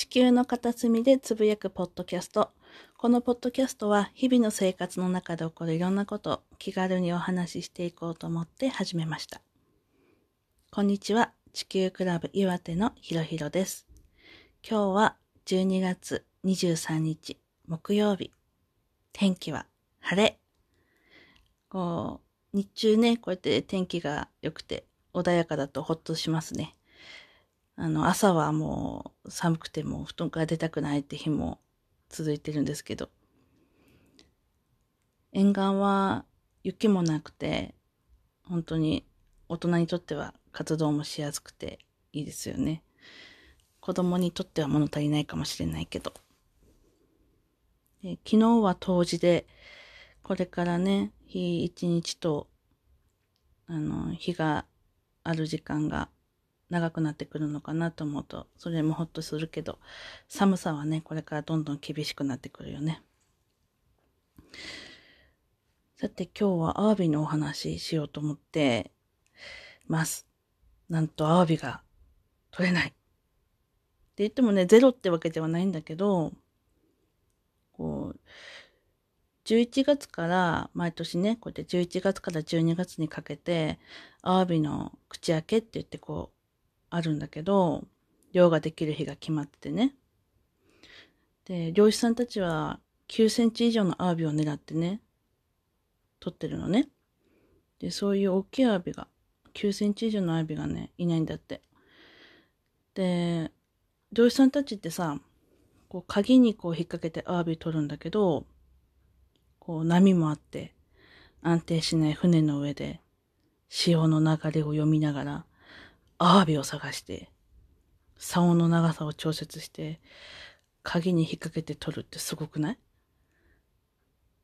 地球の片隅でつぶやくポッドキャスト。このポッドキャストは日々の生活の中で起こるいろんなことを気軽にお話ししていこうと思って始めました。こんにちは。地球クラブ岩手のひろひろです。今日は12月23日木曜日。天気は晴れ。こう、日中ね、こうやって天気が良くて穏やかだとほっとしますね。あの、朝はもう寒くても布団から出たくないって日も続いてるんですけど、沿岸は雪もなくて、本当に大人にとっては活動もしやすくていいですよね。子供にとっては物足りないかもしれないけど。昨日は冬至で、これからね、日一日と、あの、日がある時間が長くなってくるのかなと思うと、それもほっとするけど、寒さはね、これからどんどん厳しくなってくるよね。さて今日はアワビのお話ししようと思ってます。なんとアワビが取れない。って言ってもね、ゼロってわけではないんだけど、こう、11月から毎年ね、こうやって11月から12月にかけて、アワビの口開けって言ってこう、あるんだけど、漁ができる日が決まっててね。で、漁師さんたちは9センチ以上のアワビを狙ってね、取ってるのね。で、そういう大きいアワビが、9センチ以上のアワビがね、いないんだって。で、漁師さんたちってさ、こう鍵にこう引っ掛けてアワビ取るんだけど、こう波もあって、安定しない船の上で、潮の流れを読みながら、アワビを探して、竿の長さを調節して、鍵に引っ掛けて取るってすごくない？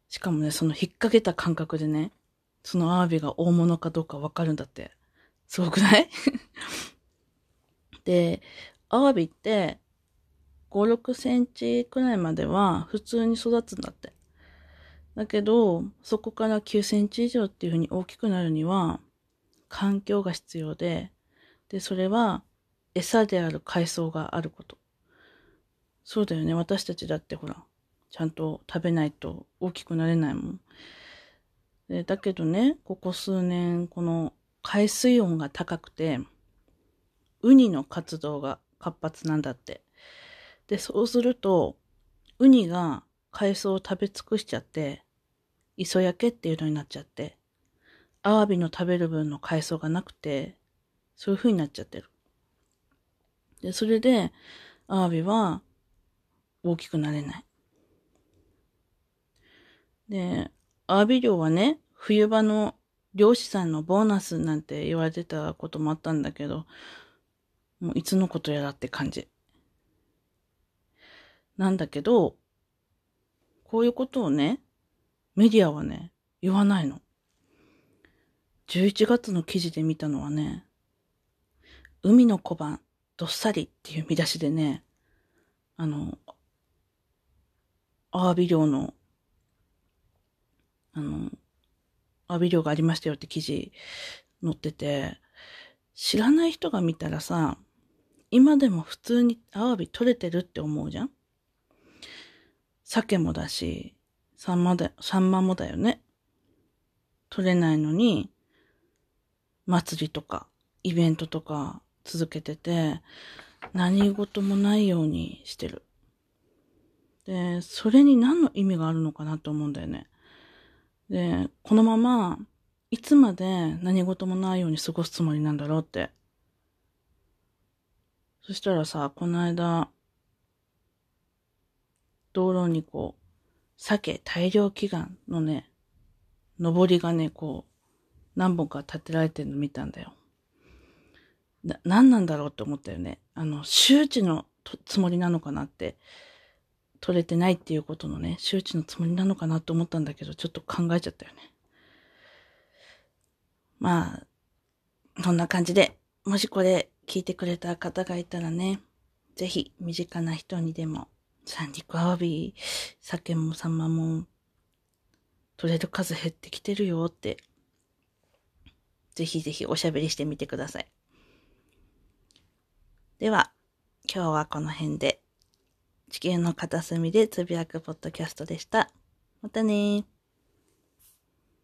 しかもね、その引っ掛けた感覚でね、そのアワビが大物かどうかわかるんだって。すごくない？で、アワビって、5、6センチくらいまでは普通に育つんだって。だけど、そこから9センチ以上っていう風に大きくなるには、環境が必要で、で、それは餌である海藻があること。そうだよね。私たちだってほら、ちゃんと食べないと大きくなれないもん。でだけどね、ここ数年、この海水温が高くて、ウニの活動が活発なんだって。で、そうすると、ウニが海藻を食べ尽くしちゃって、磯焼けっていうのになっちゃって、アワビの食べる分の海藻がなくて、そういう風になっちゃってる。で、それで、アワビは大きくなれない。で、アワビ漁はね、冬場の漁師さんのボーナスなんて言われてたこともあったんだけど、もういつのことやらって感じ。なんだけど、こういうことをね、メディアはね、言わないの。11月の記事で見たのはね、海の小判、どっさりっていう見出しでね、あの、アワビ漁の、あの、アワビ漁がありましたよって記事載ってて、知らない人が見たらさ、今でも普通にアワビ取れてるって思うじゃん？鮭もだし、サンマだ、サンマもだよね？取れないのに、祭りとか、イベントとか、続けてて、何事もないようにしてる。で、それに何の意味があるのかなと思うんだよね。で、このまま、いつまで何事もないように過ごすつもりなんだろうって。そしたらさ、この間、道路にこう、鮭大量祈願のね、上りがね、こう、何本か立てられてるの見たんだよ。な、何なんだろうって思ったよね。あの、周知のつもりなのかなって、取れてないっていうことのね、周知のつもりなのかなと思ったんだけど、ちょっと考えちゃったよね。まあ、そんな感じで、もしこれ聞いてくれた方がいたらね、ぜひ身近な人にでも、三陸アワビ、酒もサンマも、取れる数減ってきてるよって、ぜひぜひおしゃべりしてみてください。では、今日はこの辺で。地球の片隅でつぶやくポッドキャストでした。またねー。